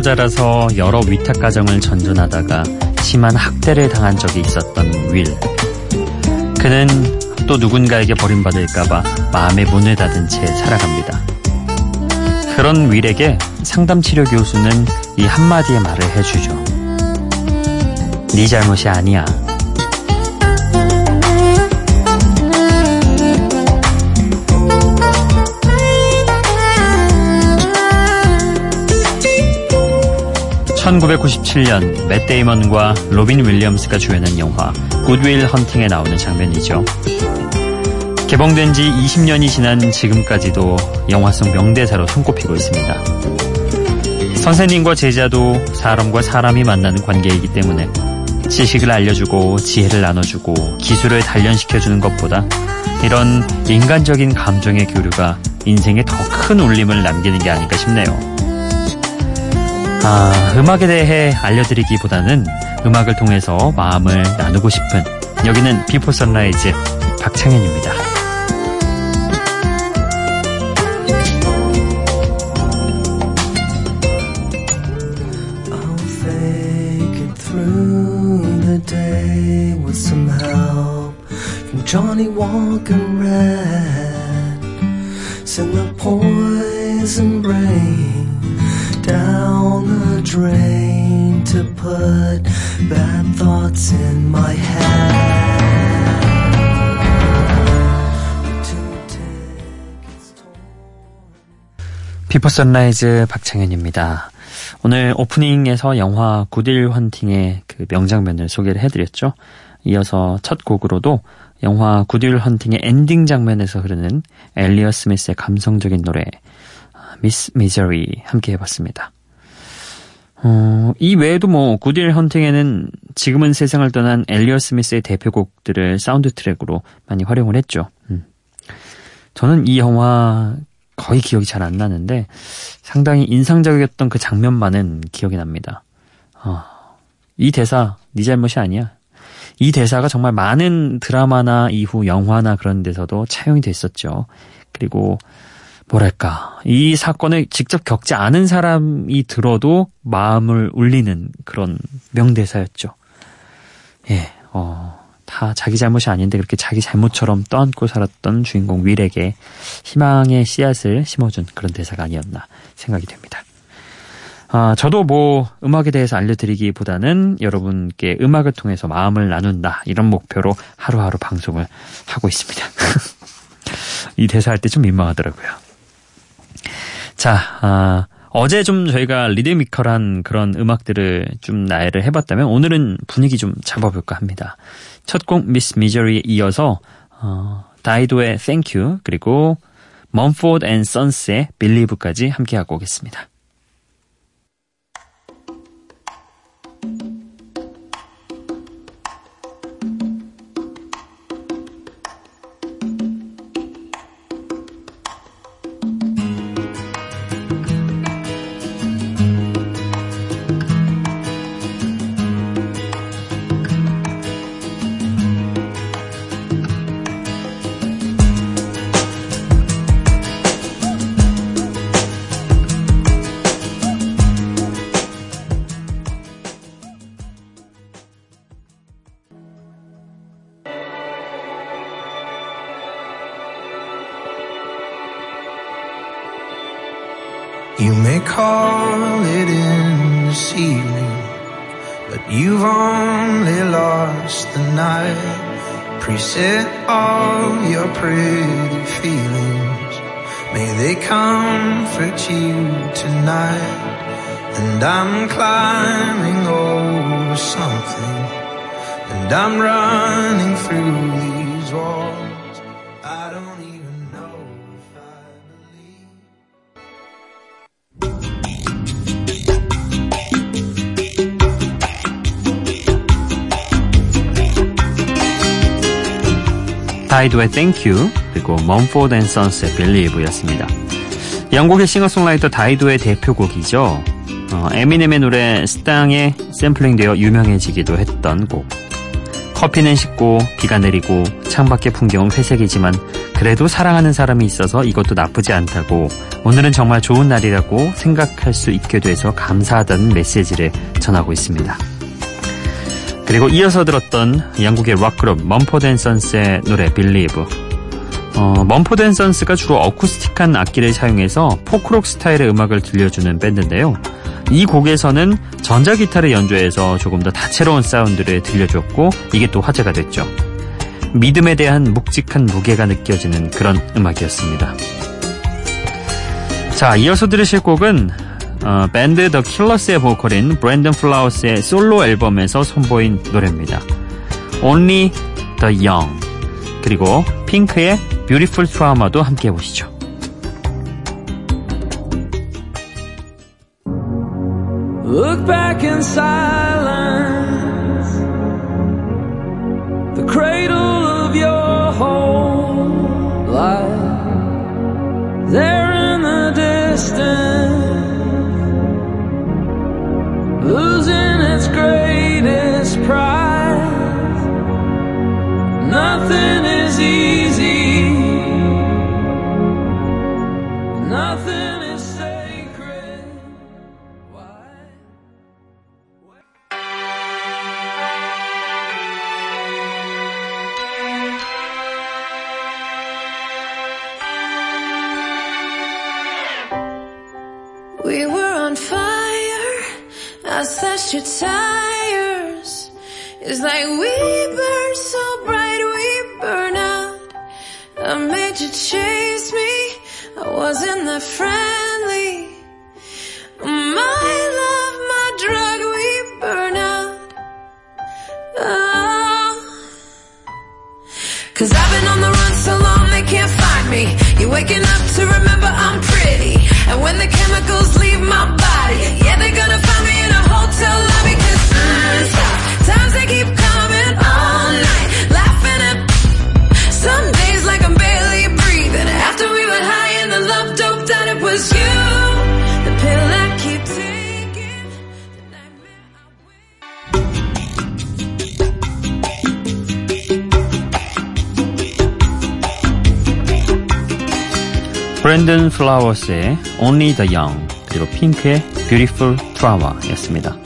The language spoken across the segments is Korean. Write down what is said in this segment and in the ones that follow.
부하로 자라서 여러 위탁 가정을 전전하다가 심한 학대를 당한 적이 있었던 윌. 그는 또 누군가에게 버림받을까봐 마음의 문을 닫은 채 살아갑니다. 그런 윌에게 상담치료 교수는 이 한마디의 말을 해주죠. 네 잘못이 아니야. 1997년 맷 데이먼과 로빈 윌리엄스가 주연한 영화 굿윌 헌팅에 나오는 장면이죠. 개봉된 지 20년이 지난 지금까지도 영화 속 명대사로 손꼽히고 있습니다. 선생님과 제자도 사람과 사람이 만나는 관계이기 때문에 지식을 알려주고 지혜를 나눠주고 기술을 단련시켜주는 것보다 이런 인간적인 감정의 교류가 인생에 더 큰 울림을 남기는 게 아닐까 싶네요. 아, 음악에 대해 알려드리기보다는 음악을 통해서 마음을 나누고 싶은 여기는 비포 선라이즈 박창현입니다. Drain to put bad thoughts in my head. 비포 선라이즈 박창현입니다. 오늘 오프닝에서 영화 구딜 헌팅의 그 명장면을 소개를 해드렸죠. 이어서 첫 곡으로도 영화 구딜 헌팅의 엔딩 장면에서 흐르는 엘리어 스미스의 감성적인 노래 미스 미저리 함께 해봤습니다. 어, 이 외에도 뭐 구딜 헌팅에는 지금은 세상을 떠난 엘리어 스미스의 대표곡들을 사운드 트랙으로 많이 활용을 했죠. 음. 저는 이 영화 거의 기억이 잘 안 나는데 상당히 인상적이었던 그 장면만은 기억이 납니다. 어, 이 대사 네 잘못이 아니야. 이 대사가 정말 많은 드라마나 이후 영화나 그런 데서도 차용이 됐었죠. 그리고 뭐랄까, 이 사건을 직접 겪지 않은 사람이 들어도 마음을 울리는 그런 명대사였죠. 예, 어, 다 자기 잘못이 아닌데 그렇게 자기 잘못처럼 떠안고 살았던 주인공 윌에게 희망의 씨앗을 심어준 그런 대사가 아니었나 생각이 됩니다. 아, 저도 뭐 음악에 대해서 알려드리기보다는 여러분께 음악을 통해서 마음을 나눈다 이런 목표로 하루하루 방송을 하고 있습니다. 이 대사 할 때 좀 민망하더라고요. 자, 아, 어제 좀 저희가 리드미컬한 그런 음악들을 좀 나열을 해봤다면 오늘은 분위기 좀 잡아볼까 합니다. 첫 곡 미스 미저리에 이어서 어, 다이도의 Thank You 그리고 먼포드 앤 선스의 Believe까지 함께하고 오겠습니다. But you've only lost the night. Preset all your pretty feelings. May they comfort you tonight. And I'm climbing over something, and I'm running through 다이도의 Thank You 그리고 Mumford Sons의 Believe였습니다. 영국의 싱어송라이터 다이도의 대표곡이죠. 어, 에미넴의 노래 스땅에 샘플링되어 유명해지기도 했던 곡. 커피는 식고 비가 내리고 창밖의 풍경은 회색이지만 그래도 사랑하는 사람이 있어서 이것도 나쁘지 않다고 오늘은 정말 좋은 날이라고 생각할 수 있게 돼서 감사하다는 메시지를 전하고 있습니다. 그리고 이어서 들었던 영국의 락그룹 먼포드 선스의 노래 Believe. 어, 먼포드 선스가 주로 어쿠스틱한 악기를 사용해서 포크록 스타일의 음악을 들려주는 밴드인데요. 이 곡에서는 전자기타를 연주해서 조금 더 다채로운 사운드를 들려줬고 이게 또 화제가 됐죠. 믿음에 대한 묵직한 무게가 느껴지는 그런 음악이었습니다. 자, 이어서 들으실 곡은 어, 밴드 더 킬러스의 보컬인 브랜든 플라우스의 솔로 앨범에서 선보인 노래입니다. Only the Young 그리고 핑크의 Beautiful Trauma도 함께 distance chase me. I wasn't that friendly. My love, my drug, we burn out. Oh. Cause I've been on the run so long they can't find me. You're waking up to remember I'm pretty. And when the chemicals leave my body, yeah, they're gonna find me in a hotel 브랜든 플라워스의 Only the Young 그리고 핑크의 Beautiful Flower였습니다.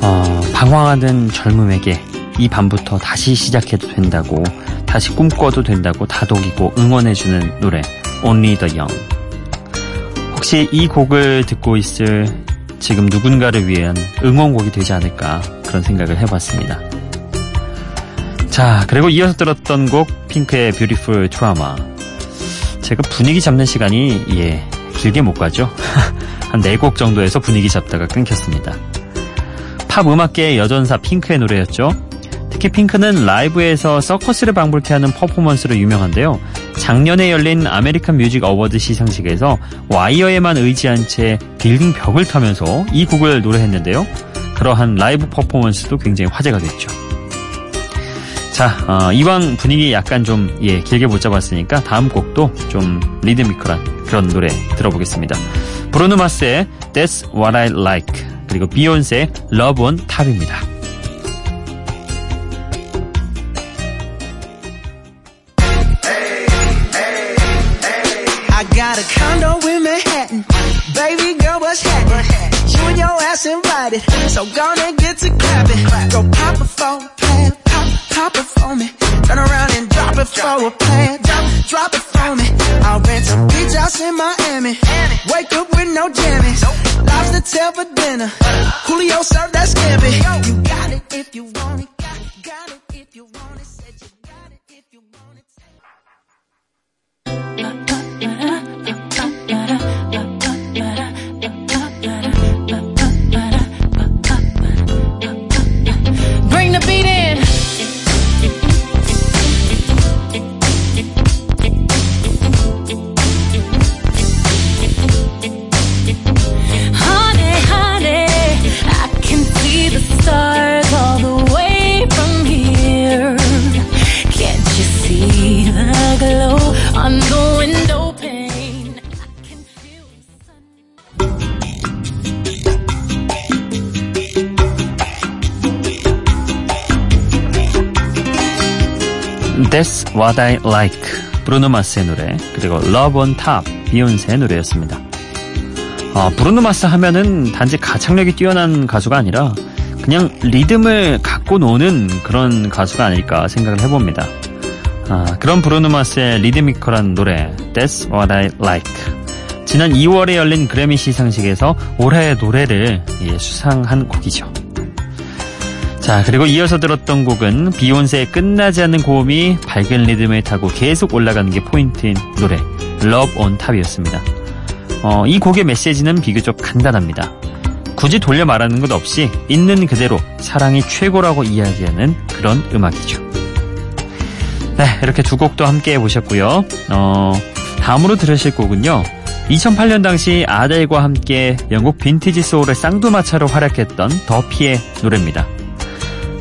어, 방황하는 젊음에게 이 밤부터 다시 시작해도 된다고 다시 꿈꿔도 된다고 다독이고 응원해주는 노래 Only the Young 혹시 이 곡을 듣고 있을 지금 누군가를 위한 응원곡이 되지 않을까 그런 생각을 해봤습니다. 자 그리고 이어서 들었던 곡 핑크의 Beautiful Trauma 제가 분위기 잡는 시간이 예 길게 못 가죠. 한 4곡 정도에서 분위기 잡다가 끊겼습니다. 팝 음악계의 여전사 핑크의 노래였죠. 특히 핑크는 라이브에서 서커스를 방불케 하는 퍼포먼스로 유명한데요. 작년에 열린 아메리칸 뮤직 어워드 시상식에서 와이어에만 의지한 채 빌딩 벽을 타면서 이 곡을 노래했는데요. 그러한 라이브 퍼포먼스도 굉장히 화제가 됐죠. 자, 어, 이왕 분위기 약간 좀, 예, 길게 못 잡았으니까 다음 곡도 좀 리드미컬한 그런 노래 들어보겠습니다. 브루노 마스의 That's What I Like 그리고 비욘세의 Love on Top입니다. Pop, it for me. Turn around and drop it for a plan. Drop, drop it for me. I'll rent some beach house in Miami. Wake up with no jammies. Lobster tail for dinner. Julio served that scampi. You got it if you want it. Got it, got it if you want it. That's what I like. 브루노 마스의 노래, 그리고 Love on Top, 비욘세의 노래였습니다. 어, 브루노 마스 하면은 단지 가창력이 뛰어난 가수가 아니라 그냥 리듬을 갖고 노는 그런 가수가 아닐까 생각을 해봅니다. 아, 그런 브루노 마스의 리드미컬한 노래 That's What I Like 지난 2월에 열린 그래미 시상식에서 올해의 노래를 예, 수상한 곡이죠. 자, 그리고 이어서 들었던 곡은 비욘세의 끝나지 않는 고음이 밝은 리듬을 타고 계속 올라가는 게 포인트인 노래 Love on Top이었습니다. 어, 이 곡의 메시지는 비교적 간단합니다. 굳이 돌려 말하는 것 없이 있는 그대로 사랑이 최고라고 이야기하는 그런 음악이죠. 네, 이렇게 두 곡도 함께 해보셨고요. 어, 다음으로 들으실 곡은요. 2008년 당시 아델과 함께 영국 빈티지 소울의 쌍두마차로 활약했던 더피의 노래입니다.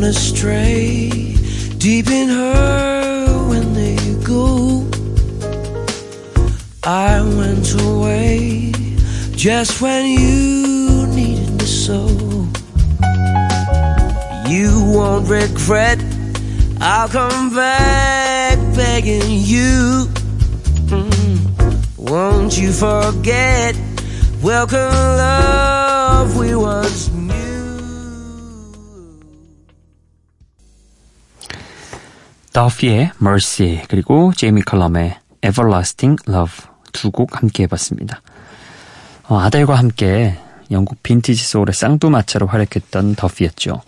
gone astray deep in her when they go. I went away just when you needed me so. You won't regret, I'll come back begging you. Mm, won't you forget? Welcome, love we once 더피의 Mercy 그리고 제이미 컬럼의 Everlasting Love 두 곡 함께 해봤습니다. 어, 아델과 함께 영국 빈티지 소울의 쌍두마차로 활약했던 더피였죠.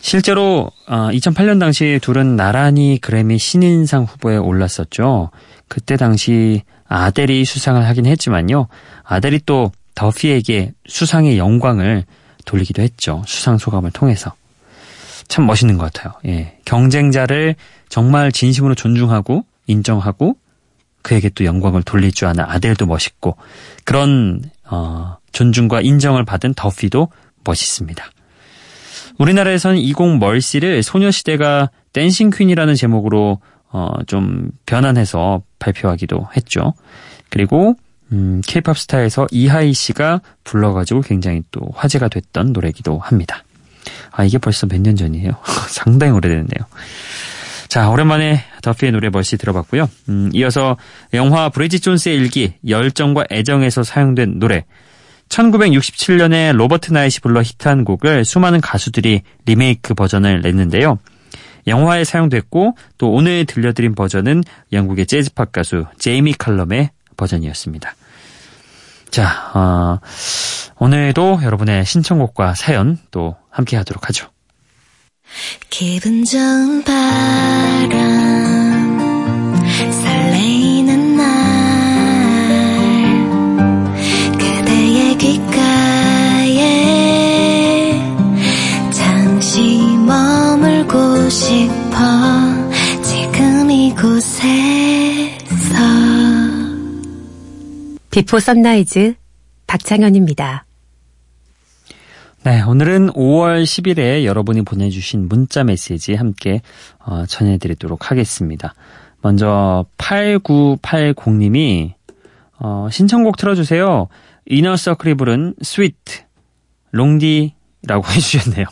실제로 어, 2008년 당시 둘은 나란히 그래미 신인상 후보에 올랐었죠. 그때 당시 아델이 수상을 하긴 했지만요. 아델이 또 더피에게 수상의 영광을 돌리기도 했죠. 수상 소감을 통해서. 참 멋있는 것 같아요. 예. 경쟁자를 정말 진심으로 존중하고 인정하고 그에게 또 영광을 돌릴 줄 아는 아델도 멋있고 그런 어, 존중과 인정을 받은 더피도 멋있습니다. 우리나라에서는 이곡 멀시를 소녀시대가 댄싱 퀸이라는 제목으로 어, 좀 변환해서 발표하기도 했죠. 그리고 음, 케이팝 스타에서 이하이 씨가 불러가지고 굉장히 또 화제가 됐던 노래기도 합니다. 아, 이게 벌써 몇 년 전이에요. 상당히 오래됐네요. 자, 오랜만에 더피의 노래 벌시 들어봤고요. 음, 이어서 영화 브리지 존스의 일기 열정과 애정에서 사용된 노래 1967년에 로버트 나잇이 불러 히트한 곡을 수많은 가수들이 리메이크 버전을 냈는데요. 영화에 사용됐고 또 오늘 들려드린 버전은 영국의 재즈팝 가수 제이미 칼럼의 버전이었습니다. 자, 어, 오늘도 여러분의 신청곡과 사연 또 함께 하도록 하죠. 기분 좋은 바람 설레이는 날 그대의 귓가에 잠시 머물고 싶어 지금 이곳에서 Before Sunrise 박창현입니다. 네, 오늘은 5월 10일에 여러분이 보내주신 문자 메시지 함께 어, 전해드리도록 하겠습니다. 먼저 8980님이 어, 신청곡 틀어주세요. 이너서클이 부른 Sweat 롱디라고 해주셨네요.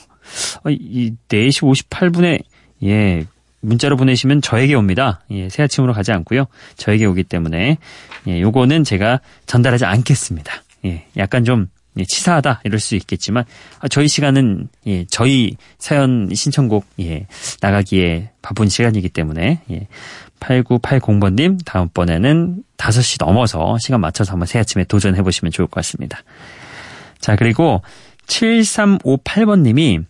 어, 이 4시 58분에 예 문자로 보내시면 저에게 옵니다. 예, 새 아침으로 가지 않고요. 저에게 오기 때문에 예, 요거는 제가 전달하지 않겠습니다. 예, 약간 좀 예, 치사하다 이럴 수 있겠지만 아, 저희 시간은 예, 저희 사연 신청곡 예, 나가기에 바쁜 시간이기 때문에 예, 8980번님 다음번에는 5시 넘어서 시간 맞춰서 한번 새 아침에 도전해 보시면 좋을 것 같습니다. 자 그리고 7358번님이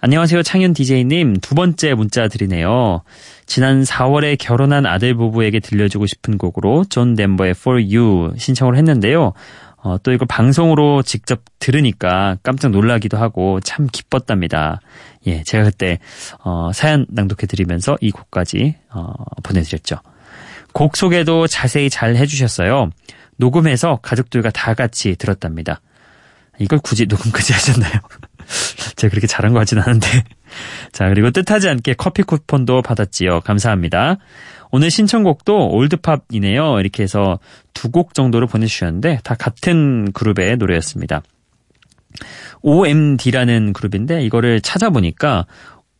안녕하세요 창현 DJ님 두 번째 문자 드리네요. 지난 4월에 결혼한 아들 부부에게 들려주고 싶은 곡으로 존 덴버의 For You 신청을 했는데요. 어, 또 이걸 방송으로 직접 들으니까 깜짝 놀라기도 하고 참 기뻤답니다. 예, 제가 그때 어, 사연 낭독해 드리면서 이 곡까지 어, 보내드렸죠. 곡 소개도 자세히 잘 해주셨어요. 녹음해서 가족들과 다 같이 들었답니다. 이걸 굳이 녹음까지 하셨나요? 제가 그렇게 잘한 것 같진 않은데. 자, 그리고 뜻하지 않게 커피 쿠폰도 받았지요. 감사합니다. 오늘 신청곡도 올드팝이네요. 이렇게 해서 두 곡 정도로 보내주셨는데 다 같은 그룹의 노래였습니다. OMD라는 그룹인데 이거를 찾아보니까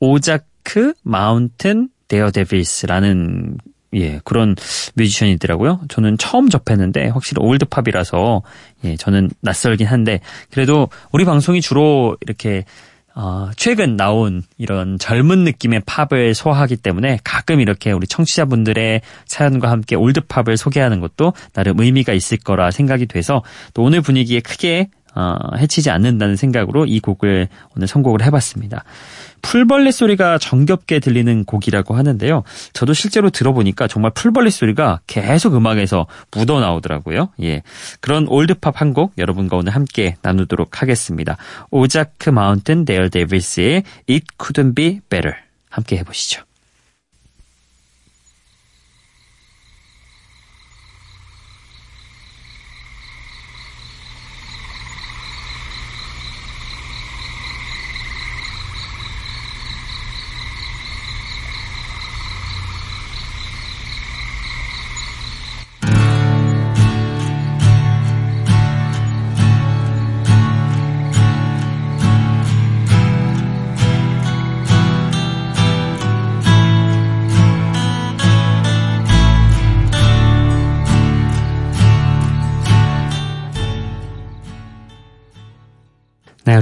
오자크 마운튼 데어데빌스라는 예, 그런 뮤지션이더라고요. 저는 처음 접했는데 확실히 올드팝이라서 예, 저는 낯설긴 한데 그래도 우리 방송이 주로 이렇게 어, 최근 나온 이런 젊은 느낌의 팝을 소화하기 때문에 가끔 이렇게 우리 청취자분들의 사연과 함께 올드팝을 소개하는 것도 나름 의미가 있을 거라 생각이 돼서 또 오늘 분위기에 크게 어, 해치지 않는다는 생각으로 이 곡을 오늘 선곡을 해봤습니다. 풀벌레 소리가 정겹게 들리는 곡이라고 하는데요. 저도 실제로 들어보니까 정말 풀벌레 소리가 계속 음악에서 묻어 나오더라고요. 예. 그런 올드팝 한 곡 여러분과 오늘 함께 나누도록 하겠습니다. 오자크 마운틴 데일 데이비스의 It Couldn't Be Better 함께 해보시죠.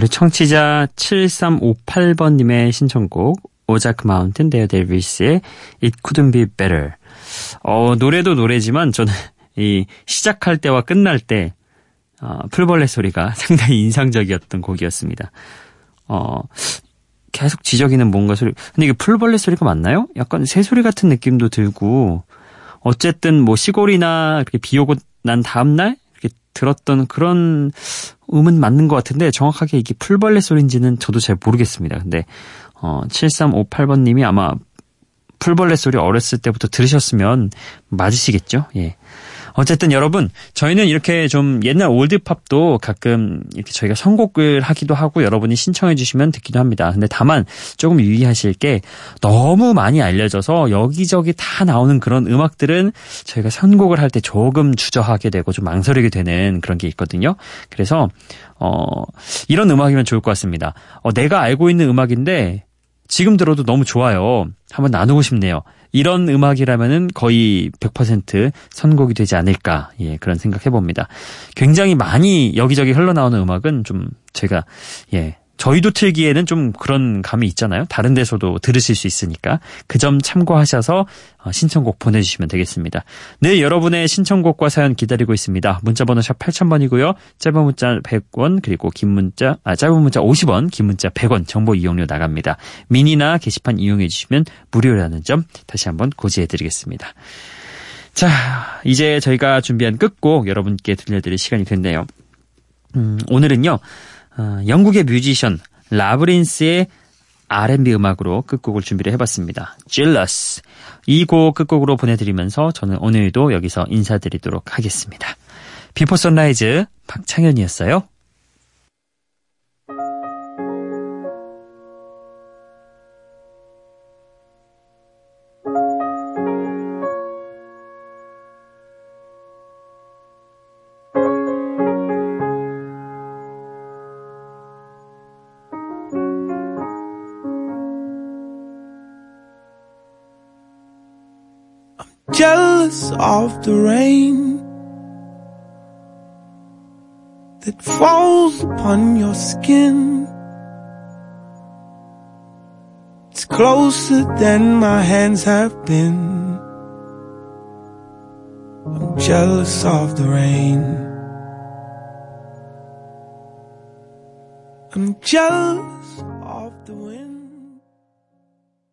우리 청취자 7358번님의 신청곡 Ozark Mountain Daredevils의 It Couldn't Be Better. 어, 노래도 노래지만 저는 이 시작할 때와 끝날 때 어, 풀벌레 소리가 상당히 인상적이었던 곡이었습니다. 어, 계속 지저귀는 뭔가 소리. 근데 이게 풀벌레 소리가 맞나요? 약간 새소리 같은 느낌도 들고 어쨌든 뭐 시골이나 비 오고 난 다음날 들었던 그런 음은 맞는 것 같은데 정확하게 이게 풀벌레 소리인지는 저도 잘 모르겠습니다. 근데 어 7358번님이 아마 풀벌레 소리 어렸을 때부터 들으셨으면 맞으시겠죠? 예. 어쨌든 여러분, 저희는 이렇게 좀 옛날 올드팝도 가끔 이렇게 저희가 선곡을 하기도 하고 여러분이 신청해 주시면 듣기도 합니다. 근데 다만 조금 유의하실 게 너무 많이 알려져서 여기저기 다 나오는 그런 음악들은 저희가 선곡을 할 때 조금 주저하게 되고 좀 망설이게 되는 그런 게 있거든요. 그래서 어 이런 음악이면 좋을 것 같습니다. 어 내가 알고 있는 음악인데 지금 들어도 너무 좋아요. 한번 나누고 싶네요. 이런 음악이라면은 거의 100% 선곡이 되지 않을까, 예, 그런 생각 해 봅니다. 굉장히 많이 여기저기 흘러나오는 음악은 좀 제가, 예, 저희도 틀기에는 좀 그런 감이 있잖아요. 다른 데서도 들으실 수 있으니까 그 점 참고하셔서 어, 신청곡 보내주시면 되겠습니다. 네, 여러분의 신청곡과 사연 기다리고 있습니다. 문자번호 샵 8000번이고요. 짧은 문자 100원 그리고 긴 문자 아 짧은 문자 50원, 긴 문자 100원 정보 이용료 나갑니다. 미니나 게시판 이용해 주시면 무료라는 점 다시 한번 고지해 드리겠습니다. 자, 이제 저희가 준비한 끝곡 여러분께 들려드릴 시간이 됐네요. 음, 오늘은요. 어, 영국의 뮤지션 Labrinth의 R&B 음악으로 끝곡을 준비를 해봤습니다. Jealous. 이 곡 끝곡으로 보내드리면서 저는 오늘도 여기서 인사드리도록 하겠습니다. Before Sunrise 박창현이었어요. Jealous of the rain that falls upon your skin. It's closer than my hands have been. I'm jealous of the rain. I'm jealous.